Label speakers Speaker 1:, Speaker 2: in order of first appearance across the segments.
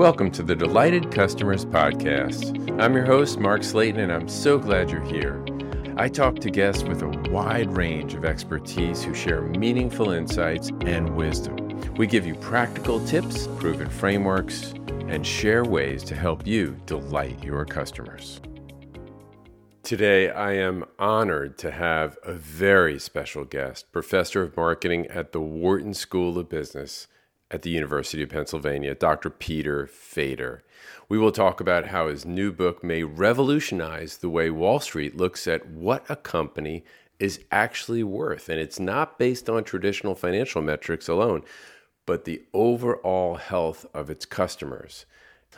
Speaker 1: Welcome to the Delighted Customers Podcast. I'm your host, Mark Slayton, and I'm so glad you're here. I talk to guests with a wide range of expertise who share meaningful insights and wisdom. We give you practical tips, proven frameworks, and share ways to help you delight your customers. Today, I am honored to have a very special guest, Professor of Marketing at the Wharton School of Business at the University of Pennsylvania, Dr. Peter Fader. We will talk about how his new book may revolutionize the way Wall Street looks at what a company is actually worth. And it's not based on traditional financial metrics alone, but the overall health of its customers.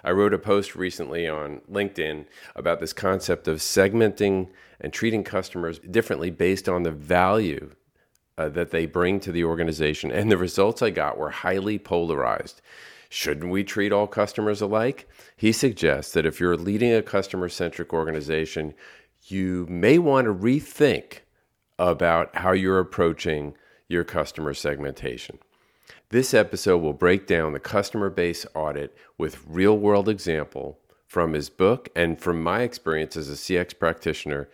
Speaker 1: I wrote a post recently on LinkedIn about this concept of segmenting and treating customers differently based on the value uh, that they bring to the organization. And the results I got were highly polarized. Shouldn't we treat all customers alike? He suggests that if you're leading a customer centric organization, you may want to rethink about how you're approaching your customer segmentation. This episode will break down the customer base audit with real world example from his book and from my experience as a CX practitioner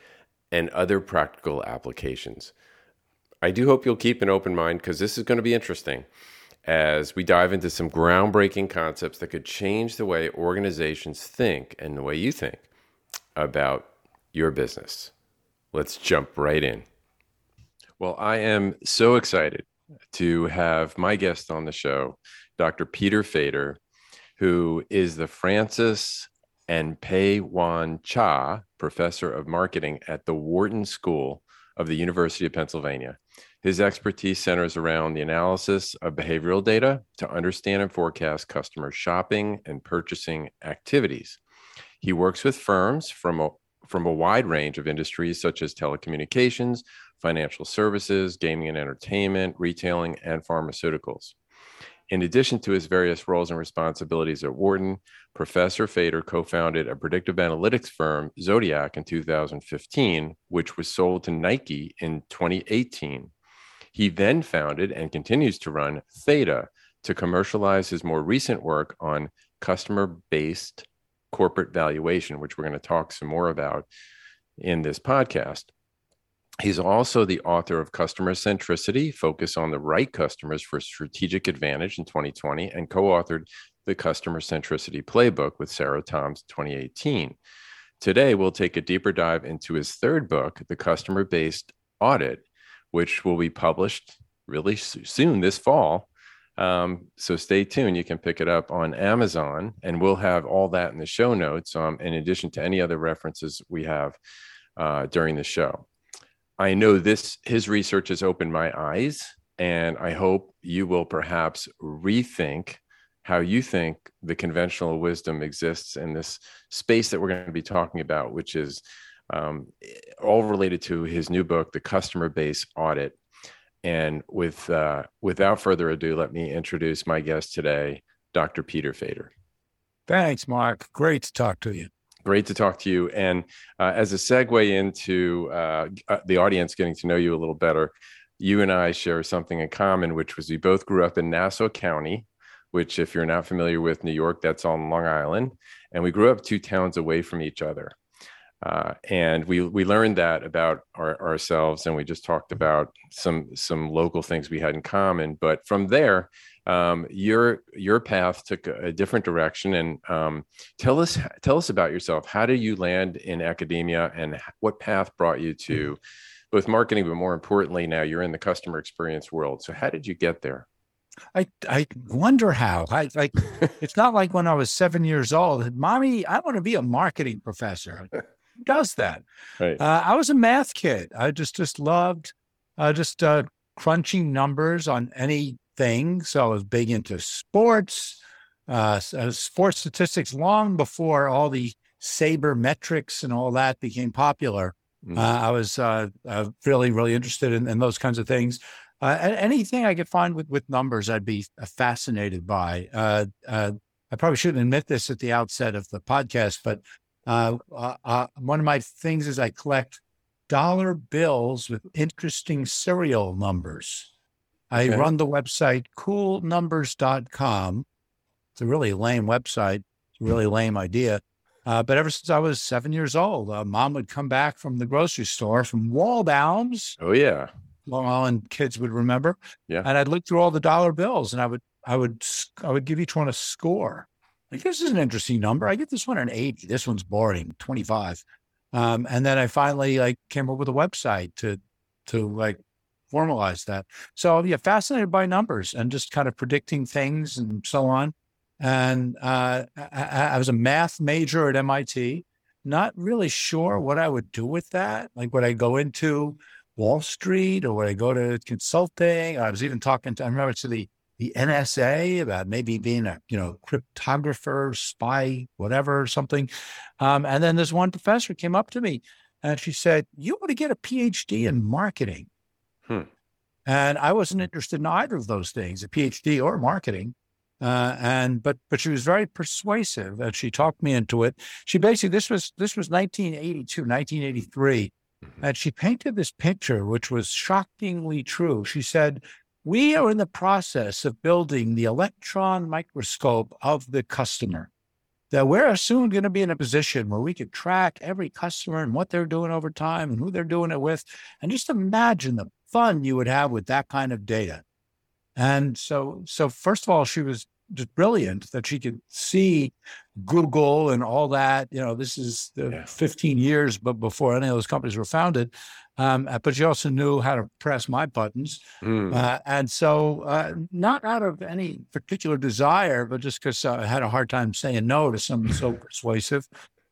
Speaker 1: and other practical applications. I do hope you'll keep an open mind because this is going to be interesting as we dive into some groundbreaking concepts that could change the way organizations think and the way you think about your business. Let's jump right in. Well, I am so excited to have my guest on the show, Dr. Peter Fader, who is the Frances and Pei-Yuan Chia Professor of Marketing at the Wharton School of the University of Pennsylvania. His expertise centers around the analysis of behavioral data to understand and forecast customer shopping and purchasing activities. He works with firms from a, from a wide range of industries such as telecommunications, financial services, gaming and entertainment, retailing, and pharmaceuticals. In addition to his various roles and responsibilities at Wharton, Professor Fader co founded a predictive analytics firm, Zodiac, in 2015, which was sold to Nike in 2018. He then founded and continues to run Theta to commercialize his more recent work on customer based corporate valuation, which we're going to talk some more about in this podcast. He's also the author of Customer Centricity, Focus on the Right Customers for Strategic Advantage in 2020, and co authored the Customer Centricity Playbook with Sarah Toms 2018. Today, we'll take a deeper dive into his third book, The Customer Based Audit, which will be published really soon this fall. Um, so stay tuned. You can pick it up on Amazon, and we'll have all that in the show notes, um, in addition to any other references we have uh, during the show. I know this his research has opened my eyes, and I hope you will perhaps rethink how you think the conventional wisdom exists in this space that we're going to be talking about, which is um, all related to his new book, The Customer Base Audit. And with uh, without further ado, let me introduce my guest today, Dr. Peter Fader.
Speaker 2: Thanks, Mark. Great to talk to you.
Speaker 1: Great to talk to you. And uh, as a segue into uh, the audience getting to know you a little better, you and I share something in common, which was we both grew up in Nassau County, which, if you're not familiar with New York, that's on Long Island. And we grew up two towns away from each other. Uh, and we we learned that about our, ourselves, and we just talked about some some local things we had in common. But from there, um, your your path took a different direction. And um, tell us tell us about yourself. How did you land in academia, and what path brought you to both marketing, but more importantly, now you're in the customer experience world. So how did you get there?
Speaker 2: I I wonder how. I like it's not like when I was seven years old. Mommy, I want to be a marketing professor does that? Right. Uh, I was a math kid. I just just loved uh, just uh, crunching numbers on anything. So I was big into sports, uh, uh, sports statistics long before all the sabermetrics and all that became popular. Mm-hmm. I was really really interested in, in, those kinds of things. anything I could find with with numbers, I'd be fascinated by. I probably shouldn't admit this at the outset of the podcast, but uh, uh, uh, one of my things is I collect dollar bills with interesting serial numbers. I okay. run the website coolnumbers.com. It's a really lame website. It's a really lame idea. Uh, but ever since I was seven years old, uh, mom would come back from the grocery store from Waldbaum's.
Speaker 1: Oh yeah,
Speaker 2: Long Island kids would remember.
Speaker 1: Yeah,
Speaker 2: and I'd look through all the dollar bills, and I would, I would, I would give each one a score. Like this is an interesting number. I get this one an eighty. This one's boring, twenty five. Um, and then I finally like came up with a website to, to like formalize that. So yeah, fascinated by numbers and just kind of predicting things and so on. And uh, I, I, was a math major at MIT, not really sure what I would do with that. Like, would I go into Wall Street or would I go to consulting? I was even talking to, I remember to the, the NSA about maybe being a, you know, cryptographer, spy, whatever, something. Um, and then this one professor came up to me and she said, You want to get a PhD in marketing. Hmm. And I wasn't interested in either of those things, a PhD or marketing. Uh, and but but she was very persuasive and she talked me into it. She basically this was this was 1982, 1983, mm-hmm. and she painted this picture which was shockingly true. She said, "We are in the process of building the electron microscope of the customer. That we're soon going to be in a position where we could track every customer and what they're doing over time and who they're doing it with, and just imagine the fun you would have with that kind of data." And so, so first of all, she was just brilliant that she could see Google and all that. You know, this is yeah. 15 years, but before any of those companies were founded. Um, uh, but she also knew how to press my buttons, mm. uh, and so uh, not out of any particular desire, but just because I had a hard time saying no to someone so persuasive.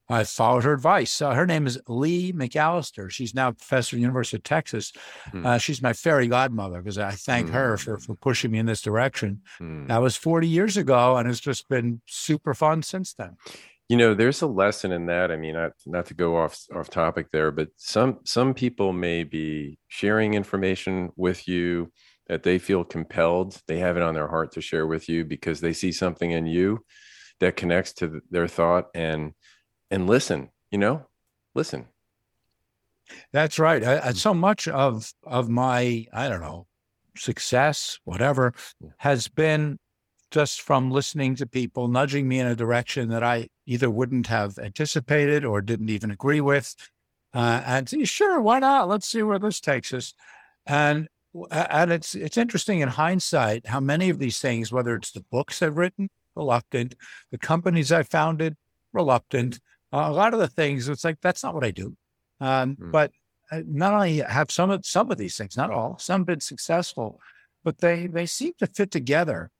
Speaker 2: I followed her advice. Uh, her name is Leigh McAlister. She's now a professor at the University of Texas. Hmm. Uh, she's my fairy godmother because I thank hmm. her for, for pushing me in this direction. Hmm. That was 40 years ago, and it's just been super fun since then.
Speaker 1: You know, there's a lesson in that. I mean, not, not to go off off topic there, but some some people may be sharing information with you that they feel compelled, they have it on their heart to share with you because they see something in you that connects to their thought and and listen you know listen.
Speaker 2: That's right. I, I, so much of of my i don't know success whatever has been just from listening to people nudging me in a direction that i either wouldn't have anticipated or didn't even agree with uh, and sure why not? Let's see where this takes us. And and it's it's interesting in hindsight how many of these things whether it's the books i've written reluctant the companies i founded reluctant uh, a lot of the things, it's like that's not what I do. Um, mm. But uh, not only have some of some of these things, not all, some been successful, but they they seem to fit together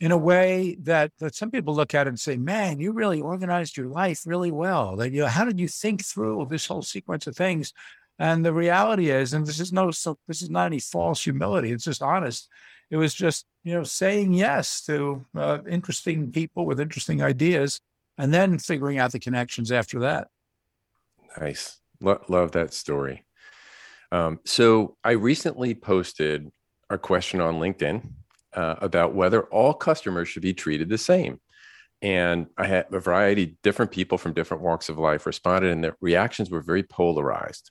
Speaker 2: in a way that that some people look at it and say, "Man, you really organized your life really well. That you know, how did you think through this whole sequence of things?" And the reality is, and this is no, so this is not any false humility. It's just honest. It was just you know saying yes to uh, interesting people with interesting ideas and then figuring out the connections after that.
Speaker 1: Nice. Lo- love that story. Um, so I recently posted a question on LinkedIn uh, about whether all customers should be treated the same. And I had a variety of different people from different walks of life responded, and the reactions were very polarized.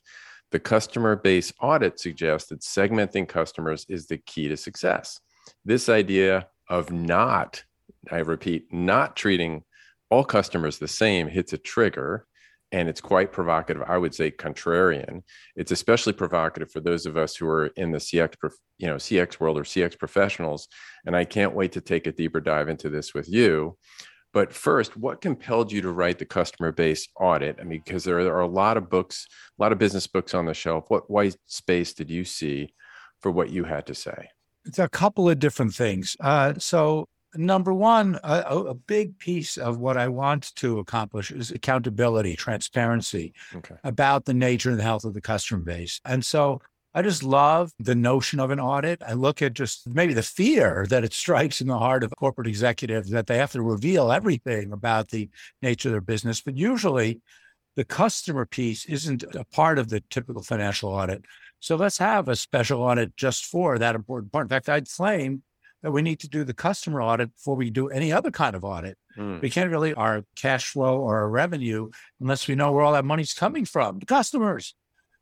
Speaker 1: The customer base audit suggests that segmenting customers is the key to success. This idea of not, I repeat, not treating all customers the same hits a trigger and it's quite provocative i would say contrarian. It's especially provocative for those of us who are in the cx you know cx world or cx professionals and i can't wait to take a deeper dive into this with you. But first what compelled you to write the customer base audit? I mean because there are a lot of books a lot of business books on the shelf. What white space did you see for what you had to say?
Speaker 2: It's a couple of different things. Uh, so number one, a, a, big piece of what I want to accomplish is accountability, transparency okay. about the nature and the health of the customer base. And so I just love the notion of an audit. I look at just maybe the fear that it strikes in the heart of corporate executives that they have to reveal everything about the nature of their business. But usually the customer piece isn't a part of the typical financial audit. So let's have a special audit just for that important part. In fact, I'd claim that we need to do the customer audit before we do any other kind of audit. Mm. We can't really our cash flow or our revenue unless we know where all that money's coming from, the customers.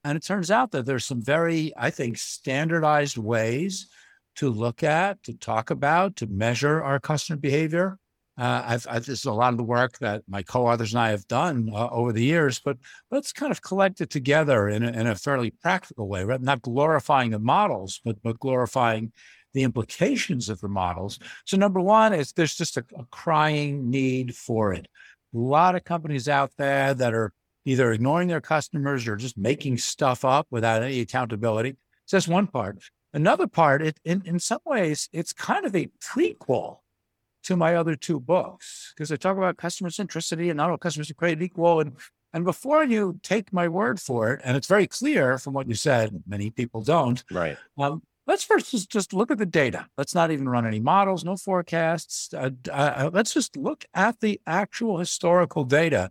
Speaker 2: And it turns out that there's some very, I think, standardized ways to look at, to talk about, to measure our customer behavior. Uh, I've, I've, this is a lot of the work that my co-authors and I have done uh, over the years, but let's kind of collect it together in a, in a fairly practical way, right? not glorifying the models, but but glorifying the implications of the models. So number one is there's just a, a crying need for it. A lot of companies out there that are either ignoring their customers or just making stuff up without any accountability. So that's one part. Another part, it, in, in some ways, it's kind of a prequel to my other two books because I talk about customer centricity and not all customers are created equal. And, and before you take my word for it, and it's very clear from what you said, many people don't.
Speaker 1: Right.
Speaker 2: Um, let's first just, just look at the data. Let's not even run any models, no forecasts. Uh, uh, let's just look at the actual historical data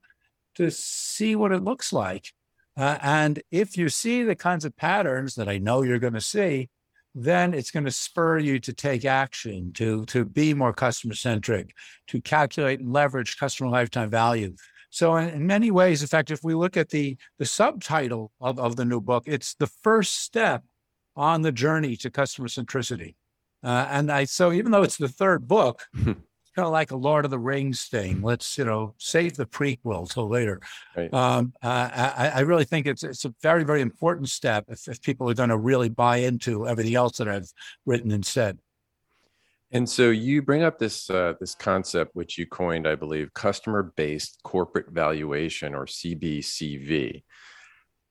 Speaker 2: to see what it looks like. Uh, and if you see the kinds of patterns that I know you're going to see, then it's going to spur you to take action, to, to be more customer centric, to calculate and leverage customer lifetime value. So in, in, many ways, in fact, if we look at the, the subtitle of, of the new book, it's the first step on the journey to customer centricity. Uh, and I, so even though it's the third book, it's kind of like a Lord of the Rings thing. Let's you know save the prequel till later. Right. Um, uh, I, I, really think it's it's a very very important step if, if people are going to really buy into everything else that I've written and said.
Speaker 1: And so you bring up this uh, this concept which you coined, I believe, customer based corporate valuation or CBCV.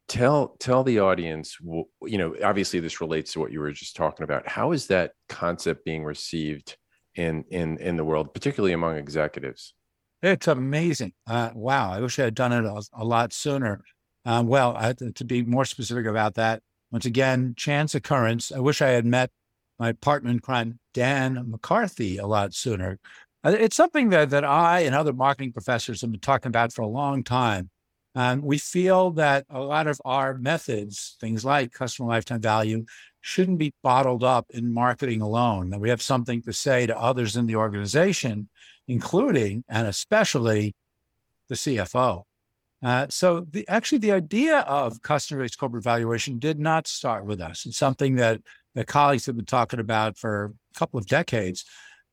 Speaker 1: Tell tell the audience, you know, obviously this relates to what you were just talking about. How is that concept being received? in in in the world, particularly among executives.
Speaker 2: It's amazing. Uh, wow, I wish I had done it a, a lot sooner. Um, well, I, to be more specific about that, once again, chance occurrence. I wish I had met my partner in crime, Dan McCarthy, a lot sooner. Uh, it's something that, that I and other marketing professors have been talking about for a long time. Um, we feel that a lot of our methods, things like customer lifetime value, shouldn't be bottled up in marketing alone. That we have something to say to others in the organization, including and especially the CFO. Uh, so the, actually, the idea of customer-based corporate valuation did not start with us. It's something that the colleagues have been talking about for a couple of decades,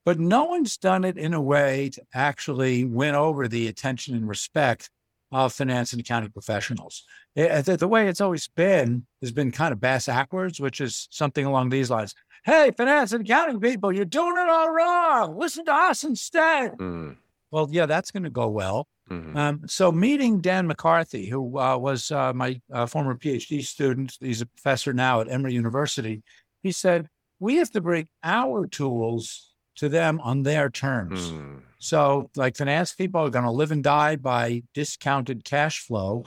Speaker 2: but no one's done it in a way to actually win over the attention and respect of finance and accounting professionals. It, the, the, way it's always been has been kind of bass backwards, which is something along these lines. Hey, finance and accounting people, you're doing it all wrong. Listen to us instead. Mm. Well, yeah, that's going to go well. Mm-hmm. Um, so, meeting Dan McCarthy, who uh, was uh, my uh, former PhD student, he's a professor now at Emory University. He said, We have to bring our tools to them on their terms. Mm. So, like finance people are going to live and die by discounted cash flow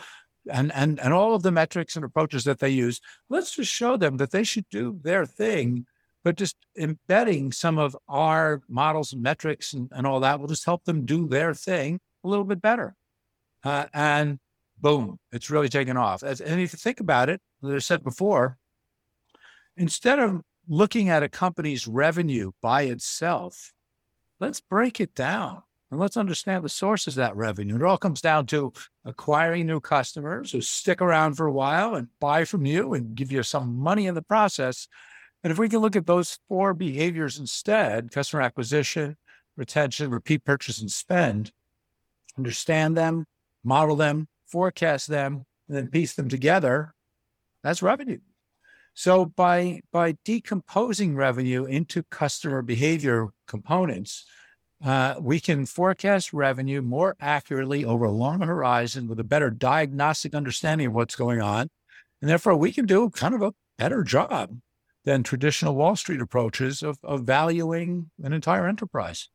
Speaker 2: and, and, and all of the metrics and approaches that they use. Let's just show them that they should do their thing, but just embedding some of our models and metrics and, and all that will just help them do their thing a little bit better. Uh, and boom, it's really taken off. As, and if you think about it, as I said before, instead of looking at a company's revenue by itself, let's break it down and let's understand the sources of that revenue. It all comes down to acquiring new customers who stick around for a while and buy from you and give you some money in the process. And if we can look at those four behaviors instead customer acquisition, retention, repeat purchase, and spend understand them, model them, forecast them, and then piece them together that's revenue. So by by decomposing revenue into customer behavior components, uh, we can forecast revenue more accurately over a longer horizon with a better diagnostic understanding of what's going on, and therefore we can do kind of a better job than traditional Wall Street approaches of, of valuing an entire enterprise.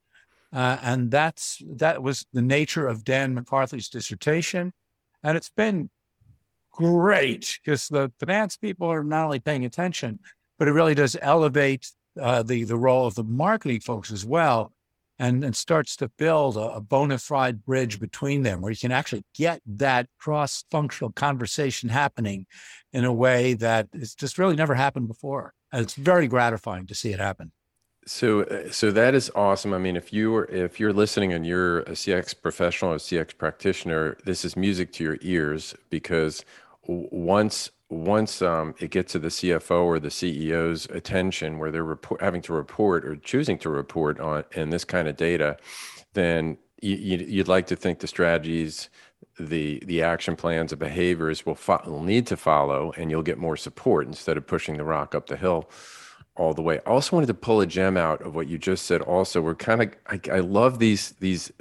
Speaker 2: Uh, and that's that was the nature of Dan McCarthy's dissertation, and it's been great because the finance people are not only paying attention, but it really does elevate uh, the the role of the marketing folks as well, and and starts to build a, a bona fide bridge between them, where you can actually get that cross functional conversation happening in a way that it's just really never happened before. And it's very gratifying to see it happen.
Speaker 1: So, uh, so that is awesome. I mean, if you are if you're listening and you're a CX professional or CX practitioner, this is music to your ears because once once um, it gets to the CFO or the CEO's attention, where they're report, having to report or choosing to report on in this kind of data, then you, you'd like to think the strategies, the the action plans, the behaviors will, fo- will need to follow, and you'll get more support instead of pushing the rock up the hill all the way. I also wanted to pull a gem out of what you just said. Also, we're kind of I, I love these these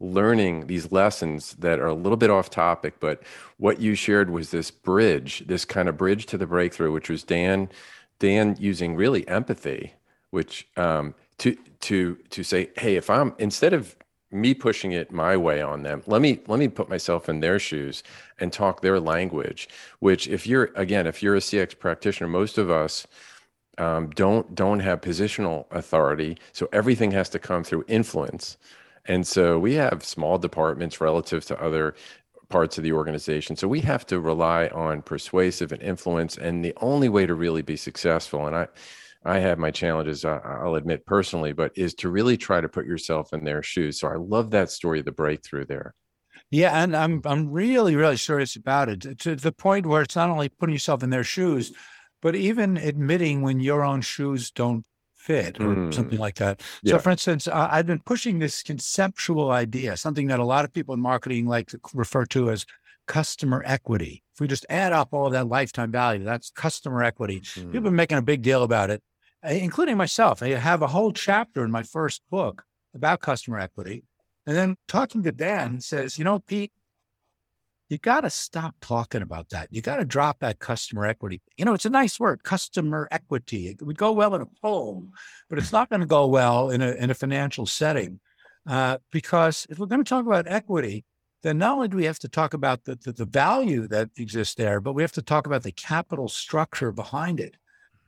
Speaker 1: learning these lessons that are a little bit off topic, but what you shared was this bridge, this kind of bridge to the breakthrough, which was Dan, Dan using really empathy, which um, to to to say, hey, if I'm instead of me pushing it my way on them, let me let me put myself in their shoes and talk their language. Which, if you're again, if you're a CX practitioner, most of us um, don't don't have positional authority, so everything has to come through influence and so we have small departments relative to other parts of the organization. So we have to rely on persuasive and influence. And the only way to really be successful, and I, I have my challenges, I'll admit personally, but is to really try to put yourself in their shoes. So I love that story, the breakthrough there.
Speaker 2: Yeah, and I'm I'm really really serious about it to the point where it's not only putting yourself in their shoes, but even admitting when your own shoes don't fit or mm. something like that. Yeah. So, for instance, uh, I've been pushing this conceptual idea, something that a lot of people in marketing like to refer to as customer equity. If we just add up all of that lifetime value, that's customer equity. Mm. People have been making a big deal about it, including myself. I have a whole chapter in my first book about customer equity. And then talking to Dan says, you know, Pete, you got to stop talking about that. You got to drop that customer equity. You know, it's a nice word, customer equity. It would go well in a poem, but it's not going to go well in a, in a financial setting. Uh, because if we're going to talk about equity, then not only do we have to talk about the, the, the, value that exists there, but we have to talk about the capital structure behind it.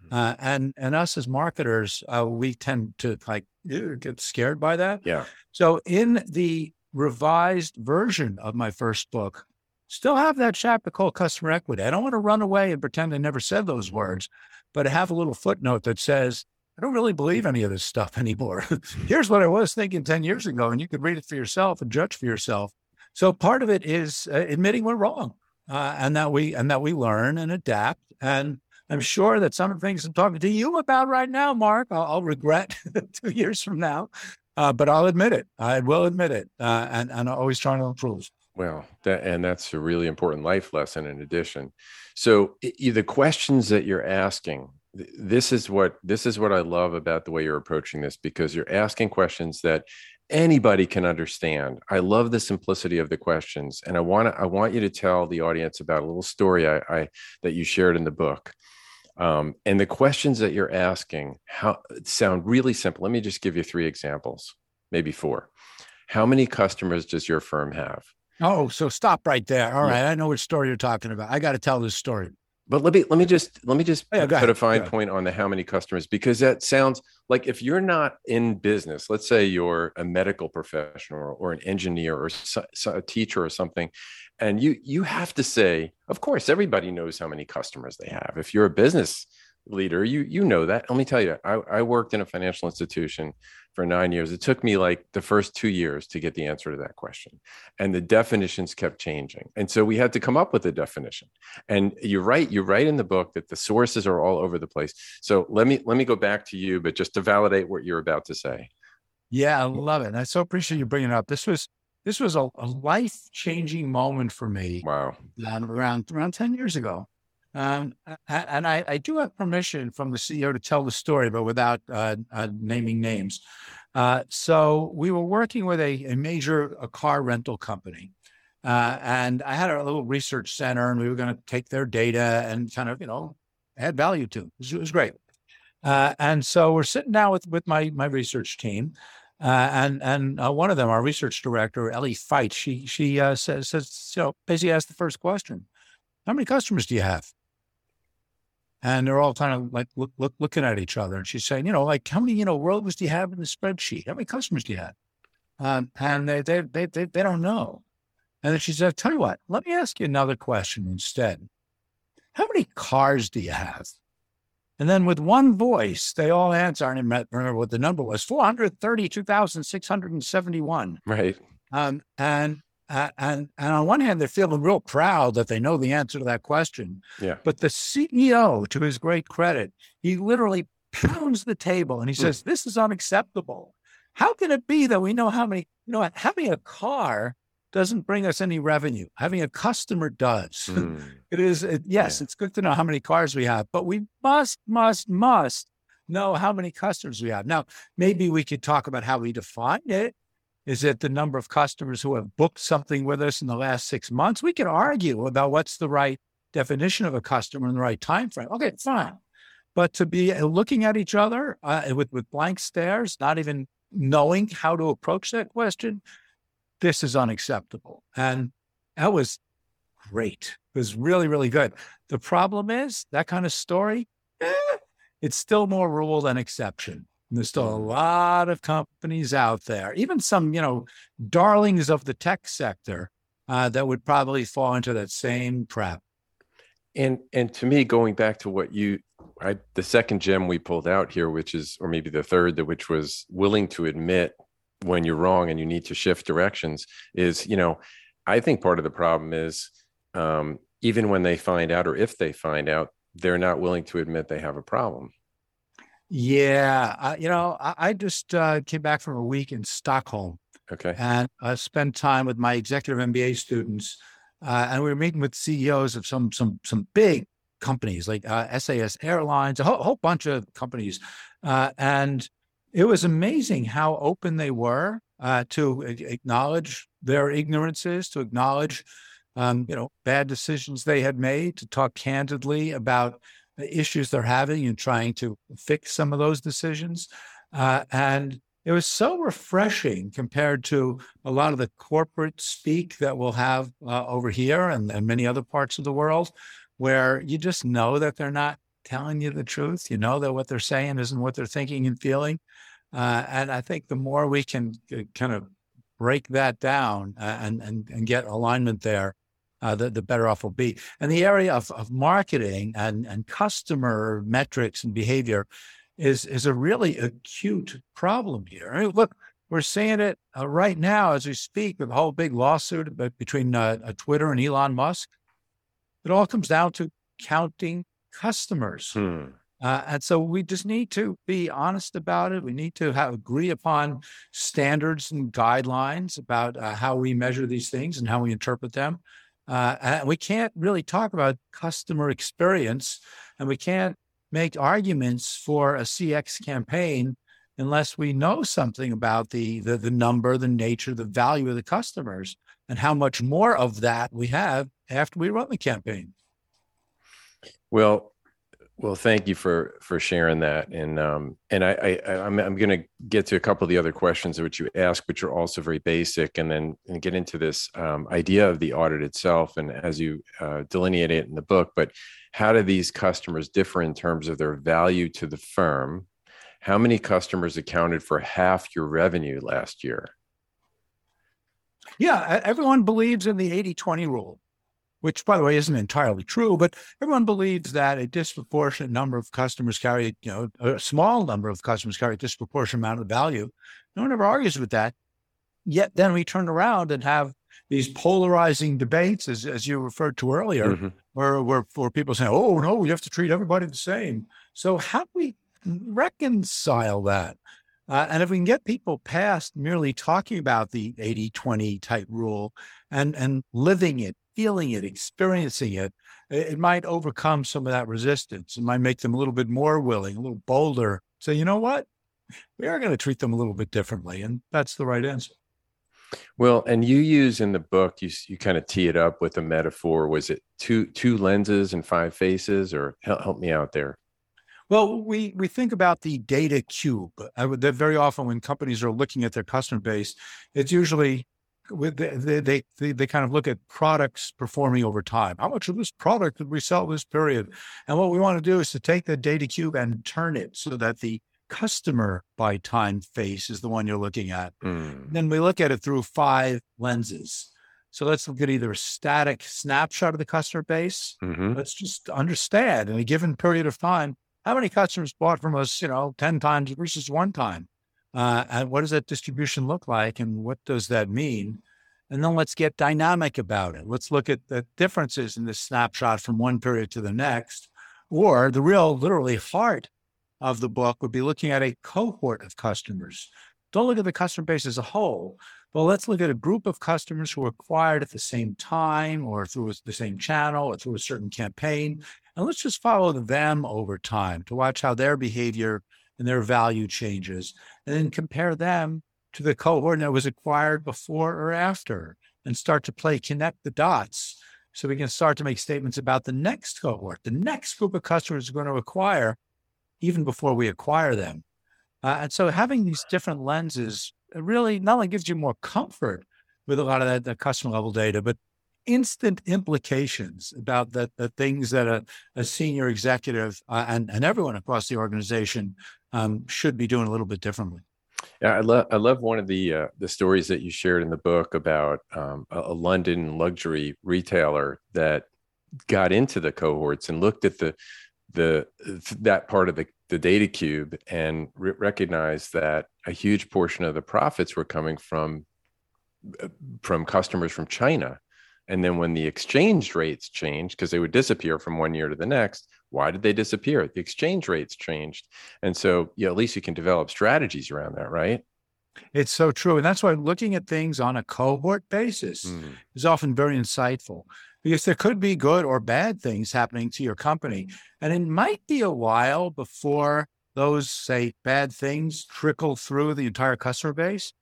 Speaker 2: Mm-hmm. Uh, and and us as marketers, uh, we tend to like get scared by that.
Speaker 1: Yeah.
Speaker 2: So in the revised version of my first book, still have that chapter called customer equity. I don't want to run away and pretend I never said those words, but I have a little footnote that says, I don't really believe any of this stuff anymore. Here's what I was thinking 10 years ago, and you could read it for yourself and judge for yourself. So part of it is uh, admitting we're wrong uh, and that we and that we learn and adapt. And I'm sure that some of the things I'm talking to you about right now, Mark, I'll, I'll regret two years from now, uh, but I'll admit it. I will admit it, uh, and and I'm always trying to improve.
Speaker 1: Well, that, and that's a really important life lesson in addition. So the questions that you're asking, this is what this is what I love about the way you're approaching this because you're asking questions that anybody can understand. I love the simplicity of the questions, and I want to I want you to tell the audience about a little story I, I that you shared in the book. Um, and the questions that you're asking how sound really simple. Let me just give you three examples, maybe four. How many customers does your firm have?
Speaker 2: Oh, so stop right there. All right, I know which story you're talking about. I got to tell this story.
Speaker 1: But let me let me just let me just oh, yeah, put a fine point on the how many customers because that sounds like if you're not in business, let's say you're a medical professional or an engineer or a teacher or something, and you you have to say, of course, everybody knows how many customers they have. If you're a business leader, you you know that. Let me tell you, I, I worked in a financial institution for nine years. It took me like the first two years to get the answer to that question. And the definitions kept changing. And so we had to come up with a definition. And you're right, you write in the book that the sources are all over the place. So let me let me go back to you, but just to validate what you're about to say.
Speaker 2: Yeah, I love it. And I so appreciate you bringing it up. This was this was a, a life changing moment for me.
Speaker 1: Wow.
Speaker 2: Around around 10 years ago. Um, and I, I, do have permission from the CEO to tell the story, but without uh, uh, naming names. Uh, so we were working with a, a major a car rental company. Uh, and I had a little research center, and we were going to take their data and kind of, you know, add value to. It it was great. Uh, and so we're sitting down with with my my research team, uh, and and one of them, our research director, Elea Feit, she she says says you know basically asked the first question, "How many customers do you have?" And they're all kind of like look, look, looking at each other. And she's saying, you know, like how many, you know, rows do you have in the spreadsheet? How many customers do you have? Um, and they, they, they, they, they don't know. And then she said, tell you what, let me ask you another question instead. How many cars do you have? And then with one voice, they all answer. I don't remember what the number was 432,671.
Speaker 1: Right.
Speaker 2: Um, and and and on one hand, they're feeling real proud that they know the answer to that question.
Speaker 1: Yeah.
Speaker 2: But the CEO, to his great credit, he literally pounds the table and he hmm. says, "This is unacceptable. How can it be that we know how many? You know, having a car doesn't bring us any revenue. Having a customer does. Mm. it is it, yes, yeah. it's good to know how many cars we have, but we must, must, must know how many customers we have. Now, maybe we could talk about how we define it. Is it the number of customers who have booked something with us in the last six months? We can argue about what's the right definition of a customer in the right time frame. Okay, fine. But to be uh, looking at each other uh, with with blank stares, not even knowing how to approach that question, this is unacceptable. And that was great. It was really, really good. The problem is that kind of story, eh, it's still more rule than exception. And there's still a mm. lot of companies out there, even some, you know, darlings of the tech sector uh, that would probably fall into that same trap.
Speaker 1: And and to me, going back to what you, I, the second gem we pulled out here, which is, or maybe the third, that which was willing to admit when you're wrong and you need to shift directions, is you know, I think part of the problem is um, even when they find out, or if they find out, they're not willing to admit they have a problem.
Speaker 2: Yeah, uh, you know, I, I just uh, came back from a week in Stockholm.
Speaker 1: Okay.
Speaker 2: And I spent time with my executive MBA students, uh, and we were meeting with CEOs of some some some big companies like SAS uh, Airlines, a whole, whole, bunch of companies, uh, and it was amazing how open they were uh, to acknowledge their ignorances, to acknowledge, um, you know, bad decisions they had made, to talk candidly about issues they're having and trying to fix some of those decisions. Uh, and it was so refreshing compared to a lot of the corporate speak that we'll have uh, over here and, and many other parts of the world, where you just know that they're not telling you the truth. You know that what they're saying isn't what they're thinking and feeling. Uh, and I think the more we can uh, kind of break that down uh, and, and, and get alignment there, uh, the, the better off we'll be. And the area of, of marketing and, and customer metrics and behavior is, is a really acute problem here. I mean, look, we're seeing it uh, right now as we speak with the whole big lawsuit between uh, uh, Twitter and Elon Musk. It all comes down to counting customers. Hmm. Uh, and so we just need to be honest about it. We need to have, agree upon standards and guidelines about uh, how we measure these things and how we interpret them. Uh, and we can't really talk about customer experience and we can't make arguments for a CX campaign unless we know something about the, the, the number, the nature, the value of the customers, and how much more of that we have after we run the campaign.
Speaker 1: Well, well, thank you for for sharing that, and um, and I, I I'm I'm going to get to a couple of the other questions which you ask, which are also very basic, and then and get into this um, idea of the audit itself, and as you uh, delineate it in the book. But how do these customers differ in terms of their value to the firm? How many customers accounted for half your revenue last year?
Speaker 2: Yeah, everyone believes in the 80 20 rule which by the way isn't entirely true, but everyone believes that a disproportionate number of customers carry, you know, a small number of customers carry a disproportionate amount of value. No one ever argues with that. Yet then we turn around and have these polarizing debates, as, as you referred to earlier, mm-hmm. where, where, where people say, oh, no, we have to treat everybody the same. So how do we reconcile that? Uh, and if we can get people past merely talking about the 80 20 type rule and, and living it, feeling it, experiencing it, it might overcome some of that resistance. It might make them a little bit more willing, a little bolder. Say, you know what? We are going to treat them a little bit differently. And that's the right answer.
Speaker 1: Well, and you use in the book, you you kind of tee it up with a metaphor. Was it two two lenses and five faces, or help, help me out there?
Speaker 2: Well, we we think about the data cube. I would, very often when companies are looking at their customer base, it's usually they, they, they, they kind of look at products performing over time. How much of this product did we sell this period? And what we want to do is to take the data cube and turn it so that the customer by time face is the one you're looking at. Mm. Then we look at it through five lenses. So let's look at either a static snapshot of the customer base. Mm-hmm. Let's just understand in a given period of time how many customers bought from us, you know, 10 times versus one time. Uh, and what does that distribution look like? And what does that mean? And then let's get dynamic about it. Let's look at the differences in the snapshot from one period to the next. Or the real, literally, heart of the book would be looking at a cohort of customers. Don't look at the customer base as a whole, but let's look at a group of customers who were acquired at the same time or through the same channel or through a certain campaign. And let's just follow them over time to watch how their behavior and their value changes, and then compare them to the cohort that was acquired before or after and start to play connect the dots so we can start to make statements about the next cohort, the next group of customers we're going to acquire even before we acquire them. Uh, and so having these different lenses really not only gives you more comfort with a lot of that, that customer level data, but instant implications about the, the things that a, a senior executive uh, and, and everyone across the organization um, should be doing a little bit differently.
Speaker 1: Yeah, I love I love one of the uh, the stories that you shared in the book about um, a, a, London luxury retailer that got into the cohorts and looked at the the that part of the the data cube and re- recognized that a huge portion of the profits were coming from uh, from customers from China. And then when the exchange rates changed, because they would disappear from one year to the next, why did they disappear? The exchange rates changed. And so, yeah, at least you can develop strategies around that, right?
Speaker 2: It's so true. And that's why looking at things on a cohort basis mm. is often very insightful because there could be good or bad things happening to your company. And it might be a while before those, say, bad things trickle through the entire customer base.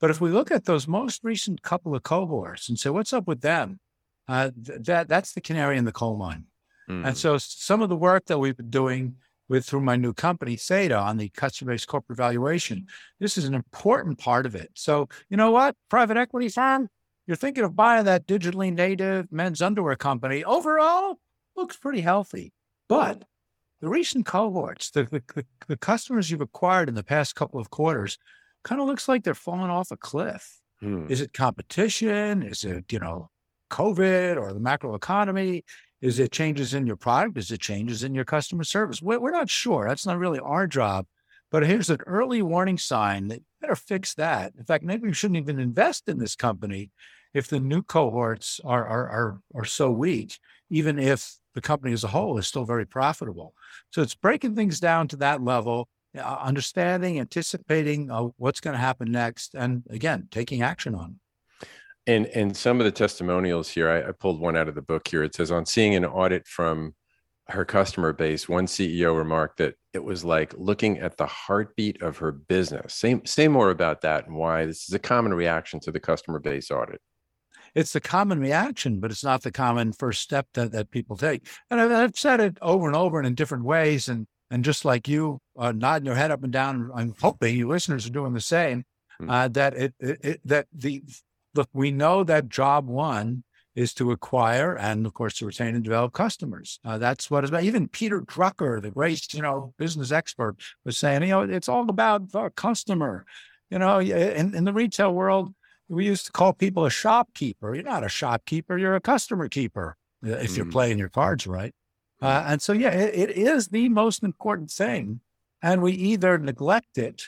Speaker 2: But if we look at those most recent couple of cohorts and say, what's up with them? Uh, th- that that's the canary in the coal mine. Mm. And so some of the work that we've been doing with through my new company, Theta, on the customer-based corporate valuation, this is an important part of it. So you know what, private equity firm, you're thinking of buying that digitally native men's underwear company. Overall, looks pretty healthy, but the recent cohorts, the, the, the customers you've acquired in the past couple of quarters, kind of looks like they're falling off a cliff. Hmm. Is it competition? Is it you know COVID or the macro economy? Is it changes in your product? Is it changes in your customer service? We're, not sure. That's not really our job. But here's an early warning sign that you better fix that. In fact, maybe you shouldn't even invest in this company if the new cohorts are, are, are, are so weak, even if the company as a whole is still very profitable. So it's breaking things down to that level, uh, understanding, anticipating uh, what's going to happen next, and again, taking action on it.
Speaker 1: And and some of the testimonials here, I, I, pulled one out of the book here. It says on seeing an audit from her customer base, one CEO remarked that it was like looking at the heartbeat of her business. Say, say more about that and why this is a common reaction to the customer base audit.
Speaker 2: It's the common reaction, but it's not the common first step that, that people take. And I've, I've said it over and over and in different ways. And and just like you uh, nodding your head up and down, I'm hoping you listeners are doing the same. Hmm. Uh, that it, it, it that the look, we know that job one is to acquire and, of course, to retain and develop customers. Uh, that's what it's about. Even Peter Drucker, the great, you know, business expert, was saying, you know, it's all about the customer. You know, in, in the retail world, we used to call people a shopkeeper. You're not a shopkeeper, you're a customer keeper if you're mm. playing your cards right. Uh, and so, yeah, it, it is the most important thing. And we either neglect it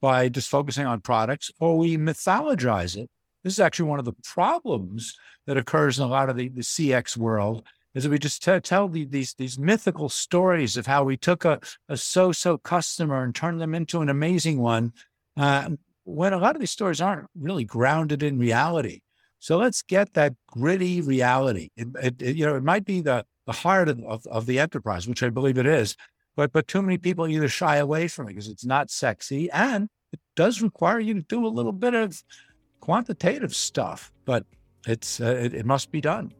Speaker 2: by just focusing on products or we mythologize it this is actually one of the problems that occurs in a lot of the, the CX world is that we just t- tell the, these these mythical stories of how we took a, a so-so customer and turned them into an amazing one, uh, when a lot of these stories aren't really grounded in reality. So let's get that gritty reality. It, it, it, you know, it might be the the heart of, of, of the enterprise, which I believe it is, but but too many people either shy away from it because it's not sexy, and it does require you to do a little bit of quantitative stuff, but it's uh, it, it must be done.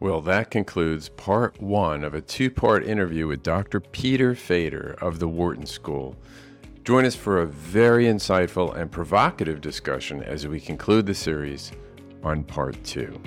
Speaker 1: Well, that concludes part one of a two part interview with Dr. Peter Fader of the Wharton School. Join us for a very insightful and provocative discussion as we conclude the series on part two.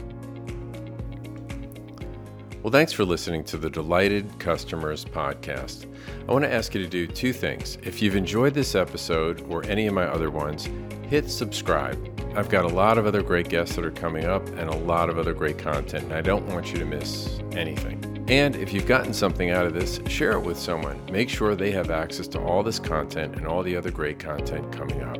Speaker 1: Well, thanks for listening to the Delighted Customers podcast. I want to ask you to do two things. If you've enjoyed this episode or any of my other ones, hit subscribe. I've got a lot of other great guests that are coming up and a lot of other great content, and I don't want you to miss anything. And if you've gotten something out of this, share it with someone. Make sure they have access to all this content and all the other great content coming up.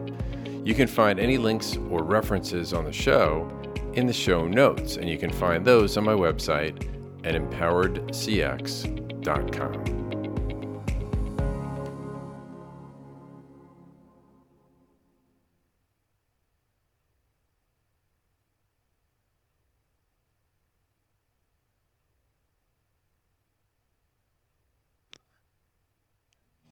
Speaker 1: You can find any links or references on the show in the show notes, and you can find those on my website at empoweredcx.com.